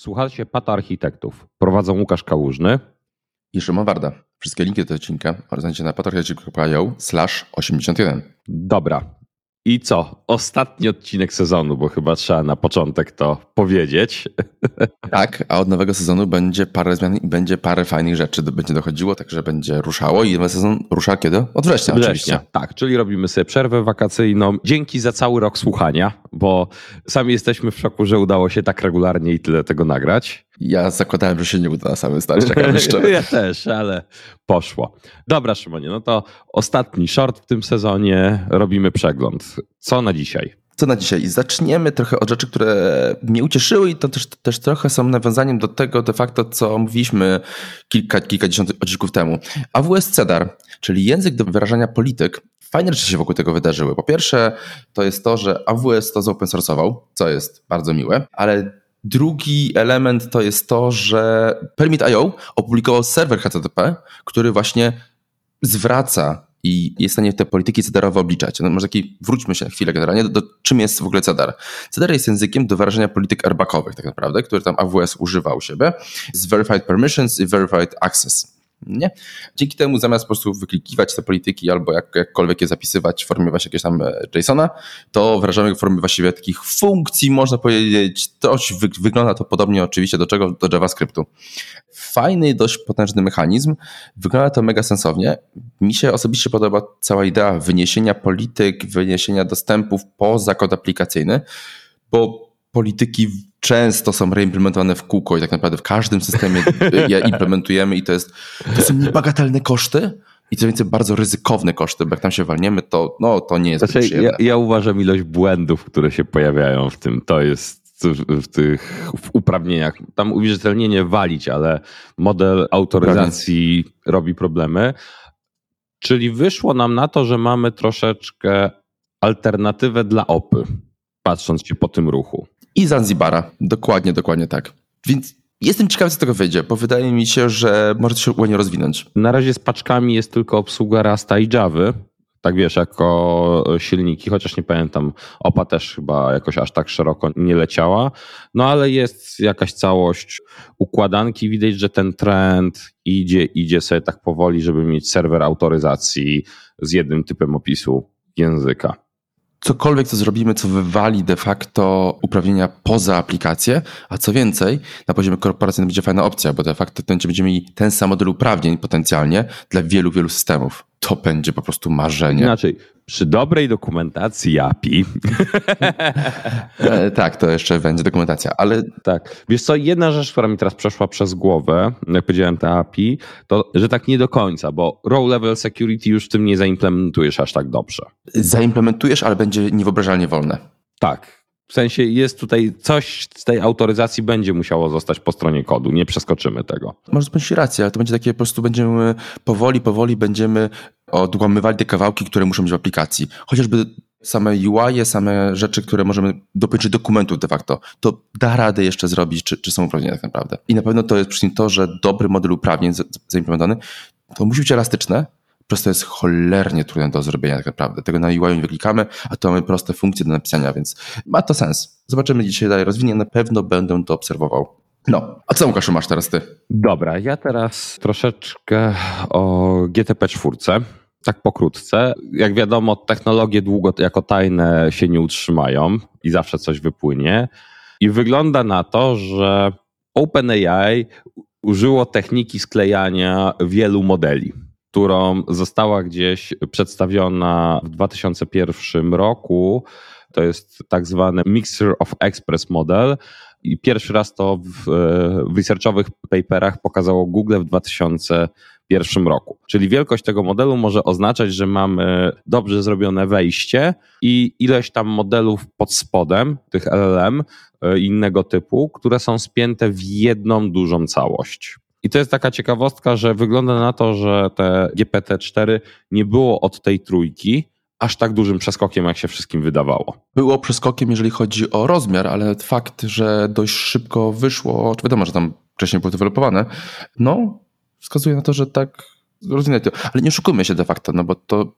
Słuchajcie Pata Architektów. Prowadzą Łukasz Kałużny i Szymon Warda. Wszystkie linki do odcinka znajdziecie na patarchitektów.io slash 81. Dobra, i co? Ostatni odcinek sezonu, bo chyba trzeba na początek to powiedzieć. Tak, a od nowego sezonu będzie parę zmian i będzie parę fajnych rzeczy będzie dochodziło, także będzie ruszało i nowy sezon rusza kiedy? Od września, września oczywiście. Tak, czyli robimy sobie przerwę wakacyjną. Dzięki za cały rok słuchania, bo sami jesteśmy w szoku, że udało się tak regularnie i tyle tego nagrać. Ja zakładałem, że się nie uda na samym start, czekam jeszcze. ja też, ale poszło. Dobra, Szymonie, no to ostatni short w tym sezonie, robimy przegląd. Co na dzisiaj? Co na dzisiaj? Zaczniemy trochę od rzeczy, które mnie ucieszyły i to też, też trochę są nawiązaniem do tego de facto, co mówiliśmy kilka, kilkadziesiąt odcinków temu. AWS CEDAR, czyli język do wyrażania polityk, fajne rzeczy się wokół tego wydarzyły. Po pierwsze, to jest to, że AWS to zopen source'ował, co jest bardzo miłe, ale Drugi element to jest to, że Permit.io opublikował serwer HTTP, który właśnie zwraca i jest w stanie te polityki CEDARowe obliczać. No może taki, wróćmy się na chwilę generalnie, do, do, czym jest w ogóle CEDAR. CEDAR jest językiem do wyrażenia polityk airbagowych tak naprawdę, które tam AWS używa u siebie z Verified Permissions i Verified Access. Nie? Dzięki temu zamiast po prostu wyklikiwać te polityki albo jak, jakkolwiek je zapisywać w formie właśnie jakiegoś tam e, JSONa, to wrażamy w formie właściwie takich funkcji, można powiedzieć, dość wy, wygląda to podobnie oczywiście do czego? Do JavaScriptu. Fajny, dość potężny mechanizm, wygląda to mega sensownie. Mi się osobiście podoba cała idea wyniesienia polityk, wyniesienia dostępów poza kod aplikacyjny, bo polityki często są reimplementowane w kółko i tak naprawdę w każdym systemie je implementujemy i to, jest, to są niebagatelne koszty i co więcej bardzo ryzykowne koszty, bo jak tam się walniemy, to, no, to nie jest znaczy, ja, ja uważam ilość błędów, które się pojawiają w tym, to jest w tych w uprawnieniach. Tam uwierzytelnienie walić, ale model autoryzacji robi problemy. Czyli wyszło nam na to, że mamy troszeczkę alternatywę dla OPY, patrząc się po tym ruchu i Zanzibara. Dokładnie, dokładnie tak. Więc jestem ciekawy, co z tego wyjdzie, bo wydaje mi się, że może się ładnie rozwinąć. Na razie z paczkami jest tylko obsługa Rasta i Javy. Tak wiesz, jako silniki, chociaż nie pamiętam, OPA też chyba jakoś aż tak szeroko nie leciała. No ale jest jakaś całość układanki. Widać, że ten trend idzie, idzie sobie tak powoli, żeby mieć serwer autoryzacji z jednym typem opisu języka cokolwiek, co zrobimy, co wywali de facto uprawnienia poza aplikację, a co więcej, na poziomie korporacyjnym będzie fajna opcja, bo de facto będziemy mieli ten sam model uprawnień potencjalnie dla wielu, wielu systemów to będzie po prostu marzenie. Inaczej, przy dobrej dokumentacji API. E, tak, to jeszcze będzie dokumentacja, ale. Tak. Wiesz co, jedna rzecz, która mi teraz przeszła przez głowę, jak powiedziałem te API, to że tak nie do końca, bo row level security już w tym nie zaimplementujesz aż tak dobrze. Zaimplementujesz, ale będzie niewyobrażalnie wolne. Tak, w sensie jest tutaj coś z tej autoryzacji będzie musiało zostać po stronie kodu. Nie przeskoczymy tego. Może być rację, ale to będzie takie po prostu będziemy powoli, powoli będziemy odłamywali te kawałki, które muszą być w aplikacji. Chociażby same UI, same rzeczy, które możemy dopiąć dokumentów de facto, to da radę jeszcze zrobić, czy, czy są uprawnione tak naprawdę. I na pewno to jest przy to, że dobry model uprawnień zaimplementowany, to musi być elastyczne, prostu jest cholernie trudne do zrobienia tak naprawdę. Tego na UI nie wyklikamy, a to mamy proste funkcje do napisania, więc ma to sens. Zobaczymy dzisiaj dalej rozwinie, na pewno będę to obserwował. No, a co Łukaszu masz teraz ty? Dobra, ja teraz troszeczkę o GTP 4. Tak pokrótce. Jak wiadomo, technologie długo jako tajne się nie utrzymają i zawsze coś wypłynie. I wygląda na to, że OpenAI użyło techniki sklejania wielu modeli którą została gdzieś przedstawiona w 2001 roku. To jest tak zwany Mixture of Express Model. I pierwszy raz to w, w researchowych paperach pokazało Google w 2001 roku. Czyli wielkość tego modelu może oznaczać, że mamy dobrze zrobione wejście i ileś tam modelów pod spodem, tych LLM e, innego typu, które są spięte w jedną dużą całość. I to jest taka ciekawostka, że wygląda na to, że te GPT-4 nie było od tej trójki aż tak dużym przeskokiem, jak się wszystkim wydawało. Było przeskokiem, jeżeli chodzi o rozmiar, ale fakt, że dość szybko wyszło, wiadomo, że tam wcześniej było dewelopowane, no wskazuje na to, że tak rozwinęli to. Ale nie oszukujmy się de facto, no bo to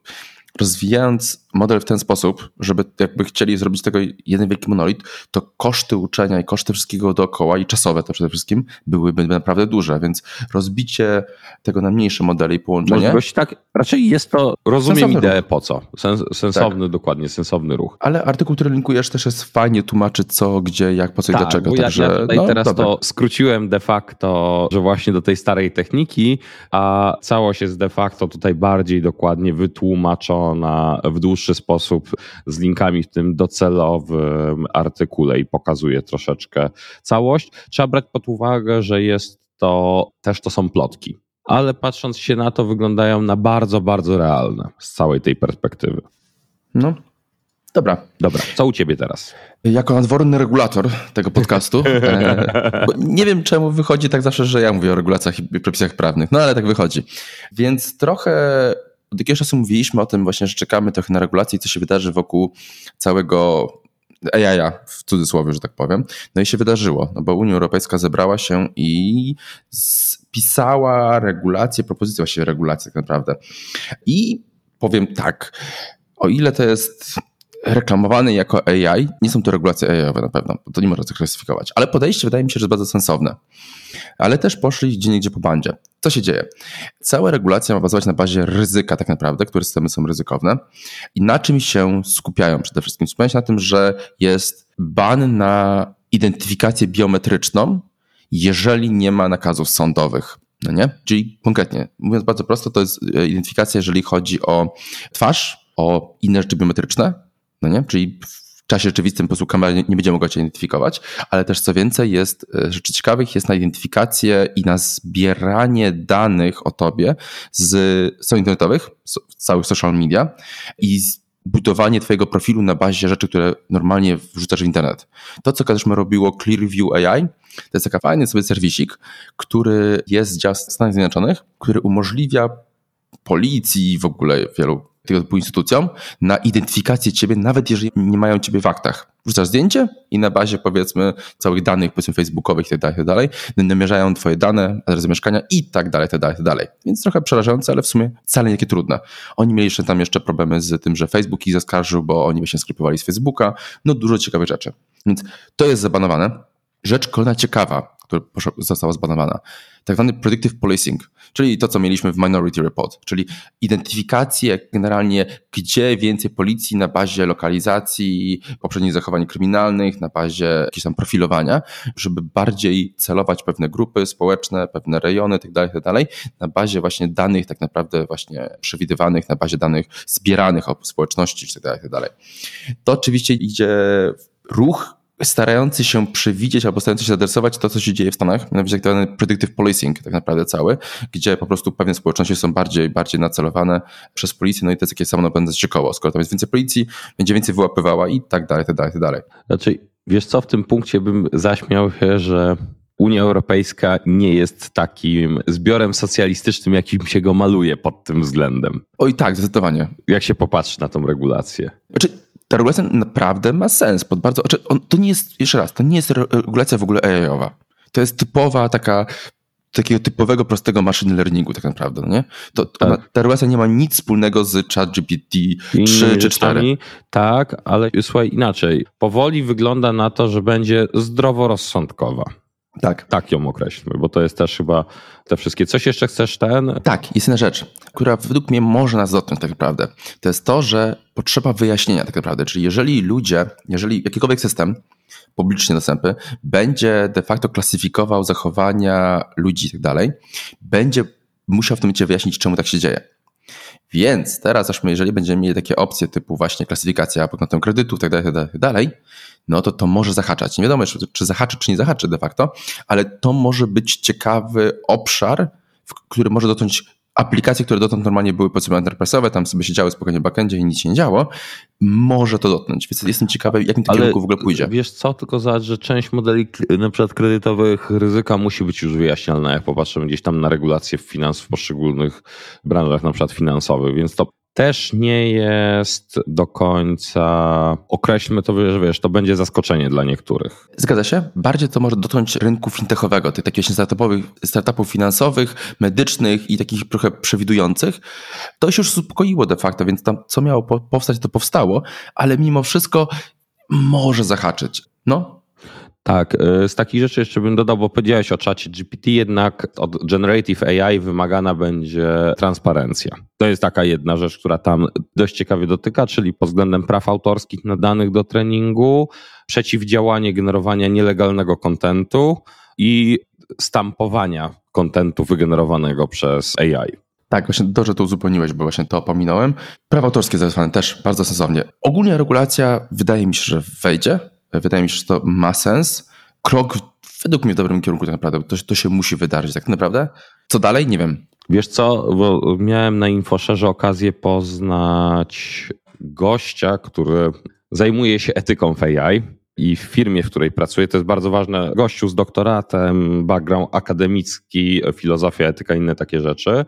rozwijając model w ten sposób, żeby jakby chcieli zrobić z tego jeden wielki monolit, to koszty uczenia i koszty wszystkiego dookoła i czasowe to przede wszystkim byłyby naprawdę duże, więc rozbicie tego na mniejsze modele i połączenie. Możliwość tak, raczej jest to, rozumiem sensowny ideę ruch. po co. Sens, sensowny, tak. dokładnie, sensowny ruch. Ale artykuł, który linkujesz też jest fajnie, tłumaczy co, gdzie, jak, po co tak, i dlaczego. Także, ja, ja tutaj no, teraz dobra. to skróciłem de facto, że właśnie do tej starej techniki, a całość jest de facto tutaj bardziej dokładnie wytłumaczona w dłuższy sposób z linkami w tym docelowym artykule i pokazuje troszeczkę całość. Trzeba brać pod uwagę, że jest to też to są plotki, ale patrząc się na to, wyglądają na bardzo, bardzo realne z całej tej perspektywy. No, Dobra. Dobra, co u ciebie teraz? Jako nadworny regulator tego podcastu, e, nie wiem czemu wychodzi tak zawsze, że ja mówię o regulacjach i przepisach prawnych, no ale tak wychodzi. Więc trochę od jakiegoś czasu mówiliśmy o tym właśnie, że czekamy trochę na regulację i co się wydarzy wokół całego AI, w cudzysłowie, że tak powiem. No i się wydarzyło, no bo Unia Europejska zebrała się i spisała regulacje, propozycję właściwie regulacji tak naprawdę. I powiem tak, o ile to jest reklamowane jako AI, nie są to regulacje AI-owe na pewno, to nie można zaklasyfikować, ale podejście wydaje mi się, że jest bardzo sensowne. Ale też poszli gdzie niegdzie po bandzie. Co się dzieje? Cała regulacja ma bazować na bazie ryzyka tak naprawdę, które systemy są ryzykowne i na czym się skupiają przede wszystkim? Skupiają się na tym, że jest ban na identyfikację biometryczną, jeżeli nie ma nakazów sądowych. No nie? Czyli konkretnie, mówiąc bardzo prosto, to jest e, identyfikacja, jeżeli chodzi o twarz, o inne rzeczy biometryczne, no nie? Czyli czasie rzeczywistym po prostu kamera nie, nie będzie mogła cię identyfikować, ale też co więcej jest e, rzeczy ciekawych, jest na identyfikację i na zbieranie danych o tobie z stron internetowych, z całych social media i budowanie twojego profilu na bazie rzeczy, które normalnie wrzucasz w internet. To, co kiedyś robiło Clearview AI, to jest taka fajny sobie serwisik, który jest z Stanów Zjednoczonych, który umożliwia policji i w ogóle wielu tego typu instytucjom na identyfikację ciebie, nawet jeżeli nie mają ciebie w aktach. Wrzucasz zdjęcie i na bazie powiedzmy całych danych, powiedzmy facebookowych i tak dalej, namierzają twoje dane, adres mieszkania i tak dalej, tak dalej, tak dalej. Więc trochę przerażające, ale w sumie wcale nie takie trudne. Oni mieli jeszcze tam jeszcze problemy z tym, że Facebook ich zaskarżył, bo oni się skrypowali z Facebooka. No dużo ciekawych rzeczy. Więc to jest zabanowane. Rzecz kolejna ciekawa, która została zbanowana. Tak zwany predictive policing, czyli to, co mieliśmy w Minority Report, czyli identyfikację generalnie, gdzie więcej policji na bazie lokalizacji, poprzednich zachowań kryminalnych, na bazie jakiegoś tam profilowania, żeby bardziej celować pewne grupy społeczne, pewne rejony itd., tak itd., tak na bazie właśnie danych tak naprawdę właśnie przewidywanych, na bazie danych zbieranych o społeczności itd., itd. To oczywiście idzie ruch starający się przewidzieć albo starający się zaadresować to, co się dzieje w Stanach, mianowicie tak zwany predictive policing tak naprawdę cały, gdzie po prostu pewne społeczności są bardziej, bardziej nacelowane przez policję, no i to jest jakieś samopędzące koło. Skoro tam jest więcej policji, będzie więcej wyłapywała i tak dalej, tak dalej, tak dalej. Znaczy, wiesz co, w tym punkcie bym zaśmiał się, że Unia Europejska nie jest takim zbiorem socjalistycznym, jakim się go maluje pod tym względem. Oj tak, zdecydowanie. Jak się popatrzy na tą regulację. Znaczy, ta regulacja naprawdę ma sens. Pod bardzo, znaczy on, to nie jest, jeszcze raz, to nie jest regulacja w ogóle AI-owa. To jest typowa taka takiego typowego, prostego machine learningu tak naprawdę, no nie? To, tak. ona, ta regulacja nie ma nic wspólnego z ChatGPT 3 czy 4. Tak, ale słuchaj inaczej. Powoli wygląda na to, że będzie zdroworozsądkowa. Tak. Tak ją określmy, bo to jest też chyba te wszystkie. Coś jeszcze chcesz ten? Tak, jedna rzecz, która według mnie może nas dotknąć tak naprawdę. To jest to, że potrzeba wyjaśnienia tak naprawdę. Czyli jeżeli ludzie, jeżeli jakikolwiek system publicznie dostępny będzie de facto klasyfikował zachowania ludzi i tak dalej, będzie musiał w tym momencie wyjaśnić, czemu tak się dzieje. Więc teraz, aż jeżeli będziemy mieli takie opcje typu właśnie klasyfikacja pod kątem kredytu, tak dalej, tak dalej, no to to może zahaczać. Nie wiadomo, czy zahaczy, czy nie zahaczy de facto, ale to może być ciekawy obszar, który może dotknąć aplikacje, które dotąd normalnie były powiedzmy enterprise'owe, tam sobie siedziały spokojnie w backendzie i nic się nie działo, może to dotknąć. Więc jestem ciekawy, jakim Ale kierunku w ogóle pójdzie. Wiesz co, tylko zobacz, że część modeli na przykład kredytowych ryzyka musi być już wyjaśnialna, jak popatrzymy gdzieś tam na regulacje finans w poszczególnych branżach, na przykład finansowych, więc to też nie jest do końca, określmy to, że wiesz, to będzie zaskoczenie dla niektórych. Zgadza się. Bardziej to może dotknąć rynku fintechowego, tych takich startupowych, startupów finansowych, medycznych i takich trochę przewidujących. To się już uspokoiło de facto, więc tam co miało powstać, to powstało, ale mimo wszystko może zahaczyć. No, tak, y, z takich rzeczy jeszcze bym dodał, bo powiedziałeś o czacie GPT, jednak od Generative AI wymagana będzie transparencja. To jest taka jedna rzecz, która tam dość ciekawie dotyka, czyli pod względem praw autorskich na danych do treningu, przeciwdziałanie generowania nielegalnego kontentu i stampowania kontentu wygenerowanego przez AI. Tak, właśnie dobrze to uzupełniłeś, bo właśnie to opominałem. Prawa autorskie zazwane też bardzo sensownie. Ogólnie regulacja wydaje mi się, że wejdzie, Wydaje mi się, że to ma sens. Krok według mnie w dobrym kierunku tak naprawdę. To, to się musi wydarzyć tak naprawdę. Co dalej? Nie wiem. Wiesz co, bo miałem na InfoSharze okazję poznać gościa, który zajmuje się etyką w AI i w firmie, w której pracuję, to jest bardzo ważne, gościu z doktoratem, background akademicki, filozofia, etyka, inne takie rzeczy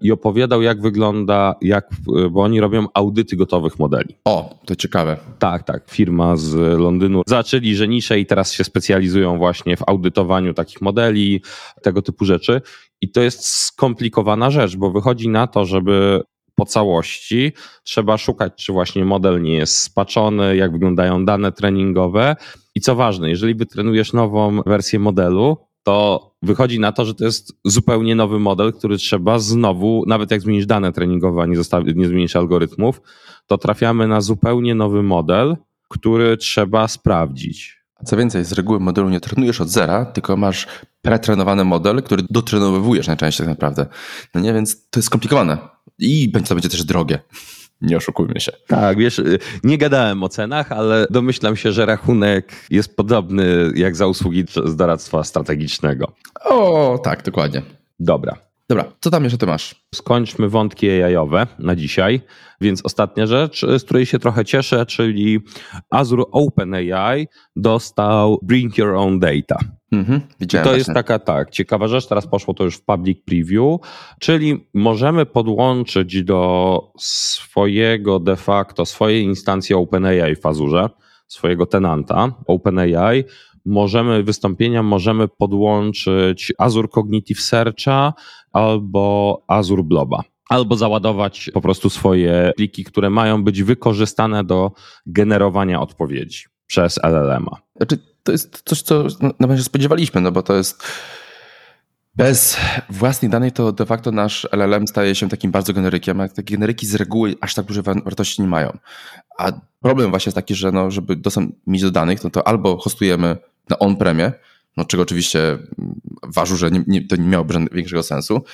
i opowiadał, jak wygląda, jak, bo oni robią audyty gotowych modeli. O, to ciekawe. Tak, tak. Firma z Londynu zaczęli że nisze i teraz się specjalizują właśnie w audytowaniu takich modeli, tego typu rzeczy. I to jest skomplikowana rzecz, bo wychodzi na to, żeby po całości. Trzeba szukać, czy właśnie model nie jest spaczony, jak wyglądają dane treningowe. I co ważne, jeżeli wytrenujesz nową wersję modelu, to wychodzi na to, że to jest zupełnie nowy model, który trzeba znowu, nawet jak zmienisz dane treningowe, a nie, nie zmienisz algorytmów, to trafiamy na zupełnie nowy model, który trzeba sprawdzić. Co więcej, z reguły modelu nie trenujesz od zera, tylko masz pretrenowany model, który dotrenowujesz najczęściej tak naprawdę. No nie, więc to jest skomplikowane. I to będzie też drogie. Nie oszukujmy się. Tak, wiesz, nie gadałem o cenach, ale domyślam się, że rachunek jest podobny jak za usługi z doradztwa strategicznego. O, tak, dokładnie. Dobra. Dobra, co tam jeszcze ty masz? Skończmy wątki AI-owe na dzisiaj. Więc ostatnia rzecz, z której się trochę cieszę, czyli Azure OpenAI dostał Bring Your Own Data. Mhm, widziałem to właśnie. jest taka, tak, ciekawa rzecz, teraz poszło to już w public preview, czyli możemy podłączyć do swojego de facto, swojej instancji OpenAI w Azure, swojego tenanta OpenAI, możemy wystąpienia możemy podłączyć Azure Cognitive Searcha albo Azure Bloba. Albo załadować po prostu swoje pliki, które mają być wykorzystane do generowania odpowiedzi przez LLM-a. Znaczy, to jest coś, co nawet się spodziewaliśmy, no bo to jest bez własnych danych to de facto nasz LLM staje się takim bardzo generykiem, a takie generyki z reguły aż tak duże wartości nie mają. A problem właśnie jest taki, że no, żeby dostęp mieć do danych, no to albo hostujemy na on-premie, no czego oczywiście ważu, że nie, nie, to nie miałoby większego sensu,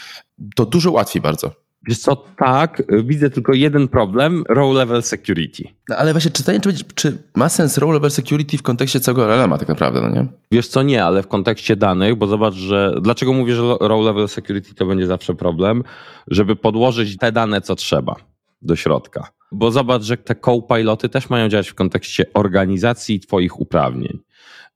to dużo łatwiej bardzo. Wiesz co, tak, widzę tylko jeden problem, row level security. No ale właśnie czytanie, czy, czy ma sens row level security w kontekście całego LLM-a tak naprawdę, no nie? Wiesz co, nie, ale w kontekście danych, bo zobacz, że dlaczego mówię, że row level security to będzie zawsze problem, żeby podłożyć te dane, co trzeba do środka. Bo zobacz, że te co-piloty też mają działać w kontekście organizacji twoich uprawnień.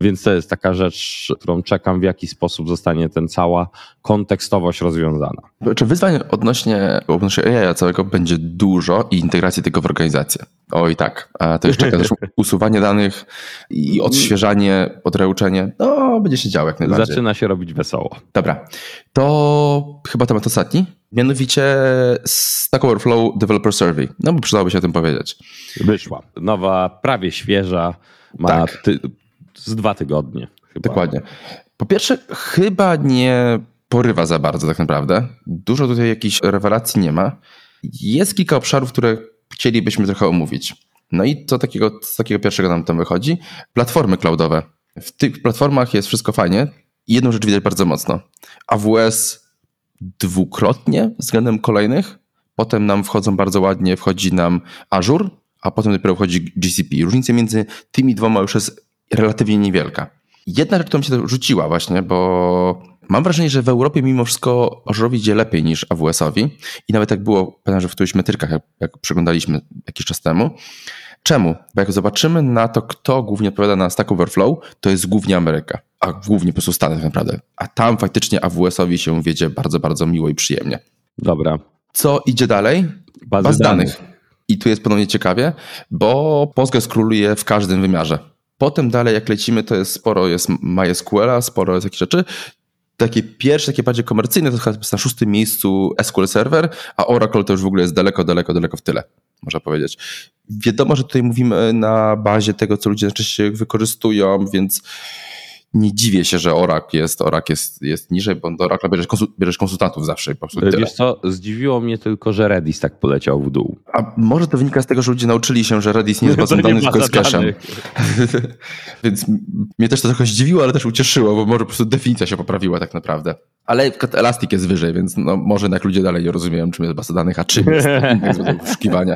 Więc to jest taka rzecz, którą czekam, w jaki sposób zostanie ten cała kontekstowość rozwiązana. Czy wyzwań odnośnie, odnośnie AI całego będzie dużo i integracji tego w organizację? Oj tak, a to jeszcze też usuwanie danych i odświeżanie, odreuczenie. No, będzie się działo jak najbardziej. Zaczyna się robić wesoło. Dobra, to chyba temat ostatni. Mianowicie Stack Overflow Developer Survey. No bo przydałoby się o tym powiedzieć. Wyszła. Nowa, prawie świeża. Ma tak. ty z dwa tygodnie. Chyba. Dokładnie. Po pierwsze, chyba nie porywa za bardzo tak naprawdę. Dużo tutaj jakichś rewelacji nie ma. Jest kilka obszarów, które chcielibyśmy trochę omówić. No i co takiego, co takiego pierwszego nam tam wychodzi? Platformy cloudowe. W tych platformach jest wszystko fajnie. Jedną rzecz widać bardzo mocno. AWS dwukrotnie względem kolejnych. Potem nam wchodzą bardzo ładnie, wchodzi nam Azure, a potem dopiero wchodzi GCP. Różnica między tymi dwoma już jest relatywnie niewielka. Jedna rzecz, która mi się rzuciła właśnie, bo mam wrażenie, że w Europie mimo wszystko Azure'owi idzie lepiej niż AWS-owi i nawet jak było, pamiętam, że w którychś metrykach, jak, jak przeglądaliśmy jakiś czas temu. Czemu? Bo jak zobaczymy na to, kto głównie odpowiada na Stack Overflow, to jest głównie Ameryka, a głównie po prostu Stany tak naprawdę. A tam faktycznie AWS-owi się wiedzie bardzo, bardzo miło i przyjemnie. Dobra. Co idzie dalej? Bazy baz danych. danych. I tu jest ponownie ciekawie, bo Postgres króluje w każdym wymiarze. Potem dalej jak lecimy, to jest sporo jest MySQL, sporo jest jakichś rzeczy. Takie pierwsze, takie bardziej komercyjne, to jest na szóstym miejscu SQL Server, a Oracle to już w ogóle jest daleko, daleko, daleko w tyle, można powiedzieć. Wiadomo, że tutaj mówimy na bazie tego, co ludzie najczęściej wykorzystują, więc nie dziwię się, że Oracle jest, Oracle jest, jest niżej, bo do Oracle bierzesz, konsul, bierzesz konsultantów zawsze po prostu tyle. Wiesz co, zdziwiło mnie tylko, że Redis tak poleciał w dół. A może to wynika z tego, że ludzie nauczyli się, że Redis nie jest bazą danych, tylko jest cache'em. Więc mnie też to trochę zdziwiło, ale też ucieszyło, bo może po prostu definicja się poprawiła tak naprawdę. Ale Elastic jest wyżej, więc no, może jednak ludzie dalej nie rozumieją, czym jest baza danych, a czym jest wyszukiwania.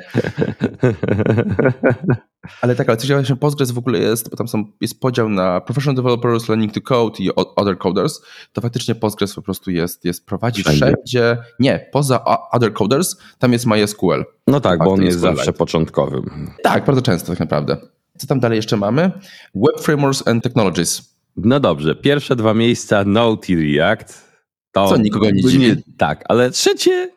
Ale tak, ale co ciekawe, Postgres w ogóle jest, bo tam są, jest podział na professional developers, learning to code i other coders, to faktycznie Postgres po prostu jest, jest prowadzi wszędzie. wszędzie. Nie, poza other coders, tam jest MySQL. No tak, bo on jest zawsze początkowym. Tak, bardzo często tak naprawdę. Co tam dalej jeszcze mamy? Web Frameworks and Technologies. No dobrze, pierwsze dwa miejsca Node i React. To Co nikogo nie dziwi. Tak, ale trzecie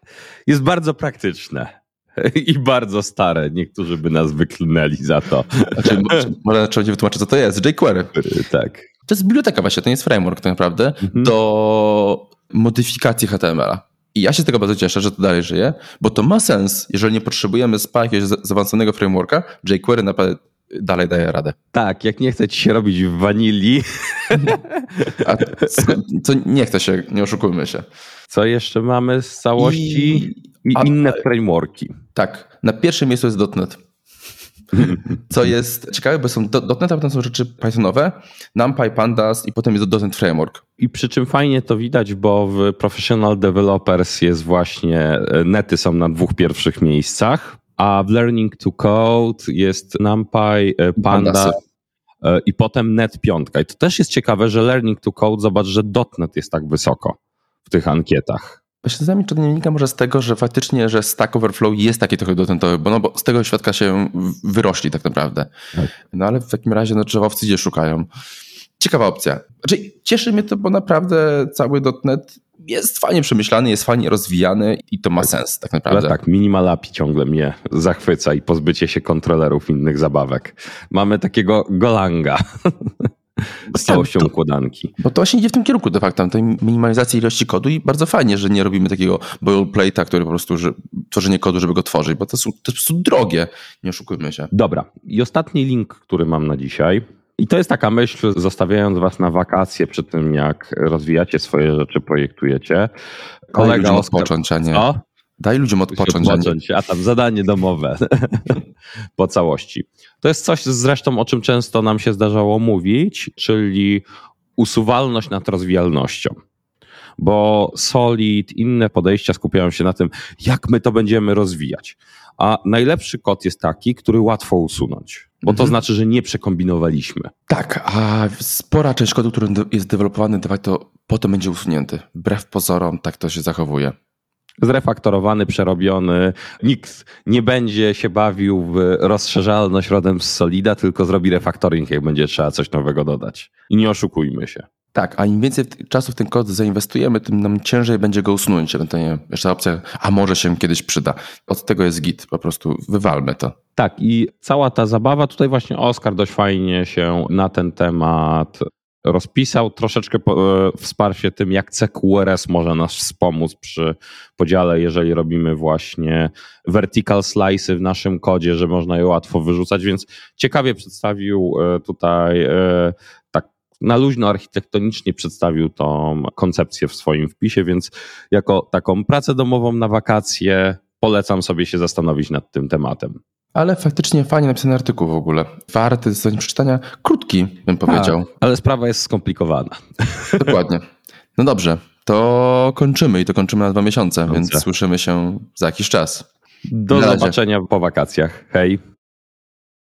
jest bardzo praktyczne. I bardzo stare. Niektórzy by nas wyklnęli za to. Znaczy, może trzeba wytłumaczyć, co to jest. jQuery. Tak. To jest biblioteka właśnie, to nie jest framework tak naprawdę mhm. do modyfikacji HTML-a. I ja się z tego bardzo cieszę, że to dalej żyje, bo to ma sens, jeżeli nie potrzebujemy spać jakiegoś zaawansowanego frameworka, jQuery naprawdę dalej daje radę. Tak, jak nie chce ci się robić w wanilii. A co, nie chce się, nie oszukujmy się. Co jeszcze mamy z całości? I... I A, inne frameworki. Tak. Na pierwszym miejscu jest .NET. Co jest ciekawe, bo są .NET, a potem są rzeczy Pythonowe, NumPy, Pandas i potem jest .NET Framework. I przy czym fajnie to widać, bo w Professional Developers jest właśnie, e, nety są na dwóch pierwszych miejscach, a w Learning to Code jest NumPy, e, Panda e, i potem Net piątka. I to też jest ciekawe, że Learning to Code, zobacz, że .NET jest tak wysoko w tych ankietach. Zdaniem czy to nie wynika może z tego, że faktycznie, że Stack Overflow jest taki trochę dotentowy, bo, no, bo z tego świadka się wyrośli tak naprawdę. Tak. No ale w takim razie no, drzewowcy gdzie szukają. Ciekawa opcja. Znaczy, cieszy mnie to, bo naprawdę cały .NET jest fajnie przemyślany, jest fajnie rozwijany i to ma tak. sens tak naprawdę. Ale tak, Minimal API ciągle mnie zachwyca i pozbycie się kontrolerów innych zabawek. Mamy takiego Golanga. z całością układanki. Bo to właśnie idzie w tym kierunku de facto, tej minimalizacji ilości kodu i bardzo fajnie, że nie robimy takiego boilerplate'a, który po prostu że, tworzenie kodu, żeby go tworzyć, bo to, są, to jest po prostu drogie, nie oszukujmy się. Dobra. I ostatni link, który mam na dzisiaj. I to jest taka myśl, zostawiając was na wakacje przy tym, jak rozwijacie swoje rzeczy, projektujecie. Kolega Oskar... odpocząć, a nie... Co? Daj ludziom odpocząć. odpocząć a tam zadanie domowe po całości. To jest coś zresztą, o czym często nam się zdarzało mówić, czyli usuwalność nad rozwijalnością. Bo Solid, inne podejścia skupiają się na tym, jak my to będziemy rozwijać. A najlepszy kod jest taki, który łatwo usunąć, bo to mhm. znaczy, że nie przekombinowaliśmy. Tak, a spora część kodu, który jest dewelopowany, to potem będzie usunięty. Wbrew pozorom tak to się zachowuje zrefaktorowany, przerobiony. Nikt nie będzie się bawił w rozszerzalność rodem z Solida, tylko zrobi refaktoring, jak będzie trzeba coś nowego dodać. I nie oszukujmy się. Tak, a im więcej czasu w ten kod zainwestujemy, tym nam ciężej będzie go usunąć. Ewentualnie jeszcze opcja, a może się kiedyś przyda. Od tego jest git, po prostu wywalmy to. Tak, i cała ta zabawa, tutaj właśnie Oskar dość fajnie się na ten temat rozpisał. Troszeczkę e, wsparcie tym, jak CQRS może nas wspomóc przy podziale, jeżeli robimy właśnie vertical slice w naszym kodzie, że można je łatwo wyrzucać, więc ciekawie przedstawił e, tutaj e, tak na luźno architektonicznie przedstawił tą koncepcję w swoim wpisie, więc jako taką pracę domową na wakacje polecam sobie się zastanowić nad tym tematem. Ale faktycznie fajnie napisany artykuł w ogóle. Warty z przeczytania. Krótki, bym powiedział. Ale sprawa jest skomplikowana. Dokładnie. No dobrze, to kończymy i to kończymy na dwa miesiące, Dobrze. więc słyszymy się za jakiś czas. Do zobaczenia po wakacjach. Hej.